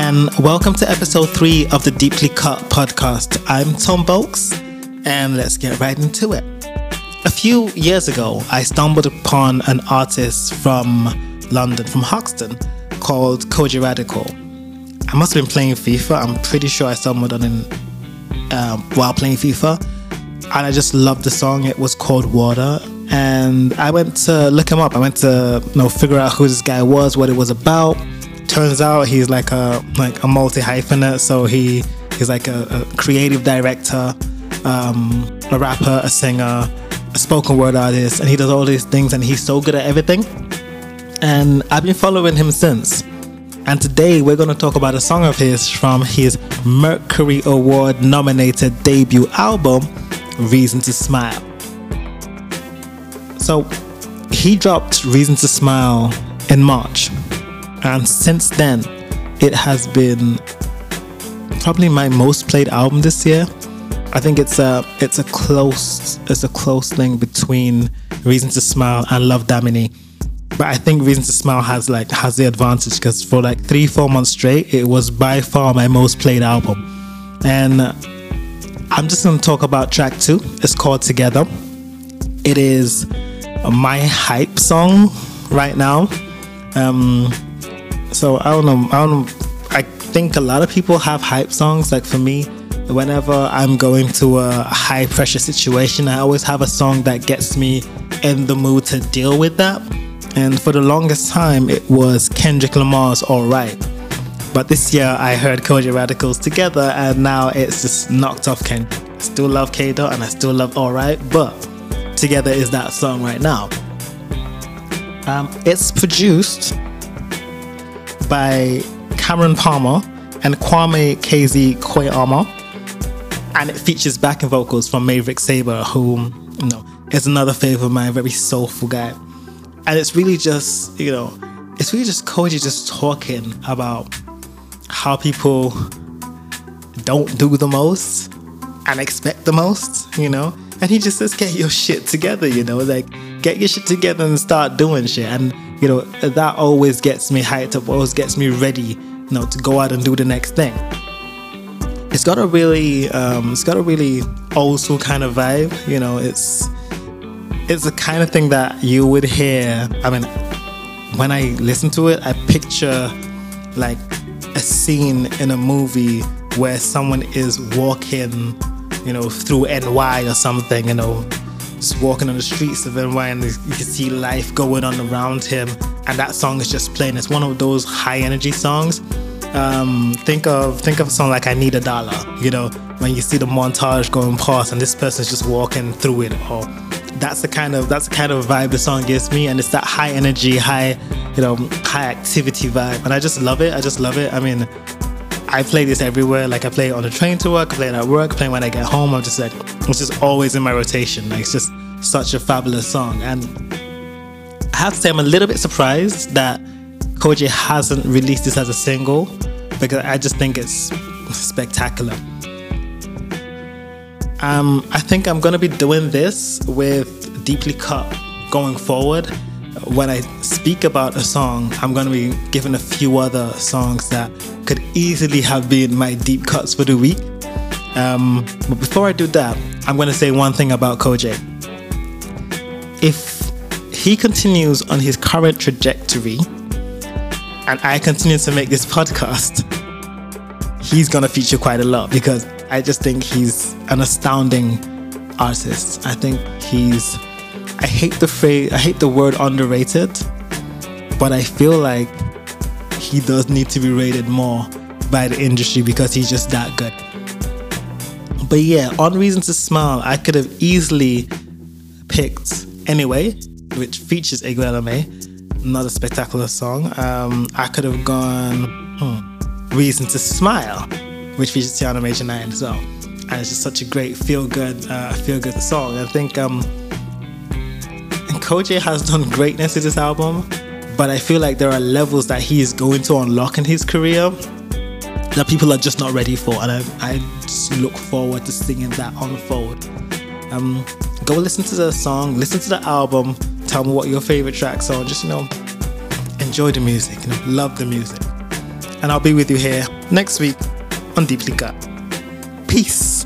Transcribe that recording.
And welcome to episode three of the Deeply Cut podcast. I'm Tom Bolks, and let's get right into it. A few years ago, I stumbled upon an artist from London, from Hoxton, called Kojey Radical. I must have been playing FIFA. I'm pretty sure I stumbled on him um, while playing FIFA, and I just loved the song. It was called Water, and I went to look him up. I went to you know figure out who this guy was, what it was about turns out he's like a like a multi hyphenate. So he he's like a, a creative director, um, a rapper, a singer, a spoken word artist, and he does all these things. And he's so good at everything. And I've been following him since. And today we're going to talk about a song of his from his Mercury Award nominated debut album, Reason to Smile. So he dropped Reason to Smile in March and since then it has been probably my most played album this year. I think it's a it's a close it's a close thing between reason to smile and love damini. But i think reason to smile has like has the advantage because for like three four months straight it was by far my most played album. And i'm just to talk about track two. It's called together. It is my hype song right now. Um so I don't know. I don't. I think a lot of people have hype songs. Like for me, whenever I'm going to a high pressure situation, I always have a song that gets me in the mood to deal with that. And for the longest time, it was Kendrick Lamar's Alright. But this year, I heard Kojey Radicals together, and now it's just knocked off Kendrick. I still love K Dot and I still love Alright, but together is that song right now. Um, it's produced by Cameron Palmer and Kwame KZ Koyama. And it features backing vocals from Maverick Sabre, who you know is another favorite of mine, very soulful guy. And it's really just, you know, it's really just Kojey just talking about how people don't do the most and expect the most, you know? And he just says, get your shit together, you know? Like, get your shit together and start doing shit. And you know, that always gets me hyped up, always gets me ready, you know, to go out and do the next thing. It's got a really, um, it's got a really old school kind of vibe. You know, it's it's the kind of thing that you would hear. I mean, when I listen to it, I picture like a scene in a movie where someone is walking, you know, through NY or something, you know, just walking on the streets of NY and you can see life going on around him. And that song is just playing. It's one of those high energy songs. Um, think of think of a song like I Need a Dollar you know when you see the montage going past and this person's just walking through it or that's the kind of that's the kind of vibe the song gives me. And it's that high energy high you know high activity vibe. And I just love it. I just love it. I mean I play this everywhere. Like I play it on the train to work, I play it at work, playing when I get home. I'm just like, it's just always in my rotation. Like it's just such a fabulous song. And I have to say, I'm a little bit surprised that Kojey hasn't released this as a single because I just think it's spectacular. Um, I think I'm gonna be doing this with Deeply Cut going forward. When I speak about a song, I'm gonna be given a few other songs that could easily have been my deep cuts for the week. Um, but before I do that, I'm going to say one thing about Kojey. If he continues on his current trajectory and I continue to make this podcast, he's going to feature quite a lot because I just think he's an astounding artist. I think he's, I hate the phrase, I hate the word underrated, but I feel like he does need to be rated more by the industry because he's just that good. But yeah, on Reason to Smile, I could have easily picked Anyway, which features Ego Ella May, another spectacular song. Um, I could have gone hmm, Reason to Smile, which features Tiana Major9 as well. And it's just such a great feel good, uh, feel good song. I think um, Kojey has done greatness with this album but I feel like there are levels that he is going to unlock in his career that people are just not ready for, and I, I look forward to seeing that unfold. Um, go listen to the song, listen to the album, tell me what your favorite tracks are, just you know, enjoy the music, you know, love the music. and I'll be with you here next week on Deeply Cut. Peace.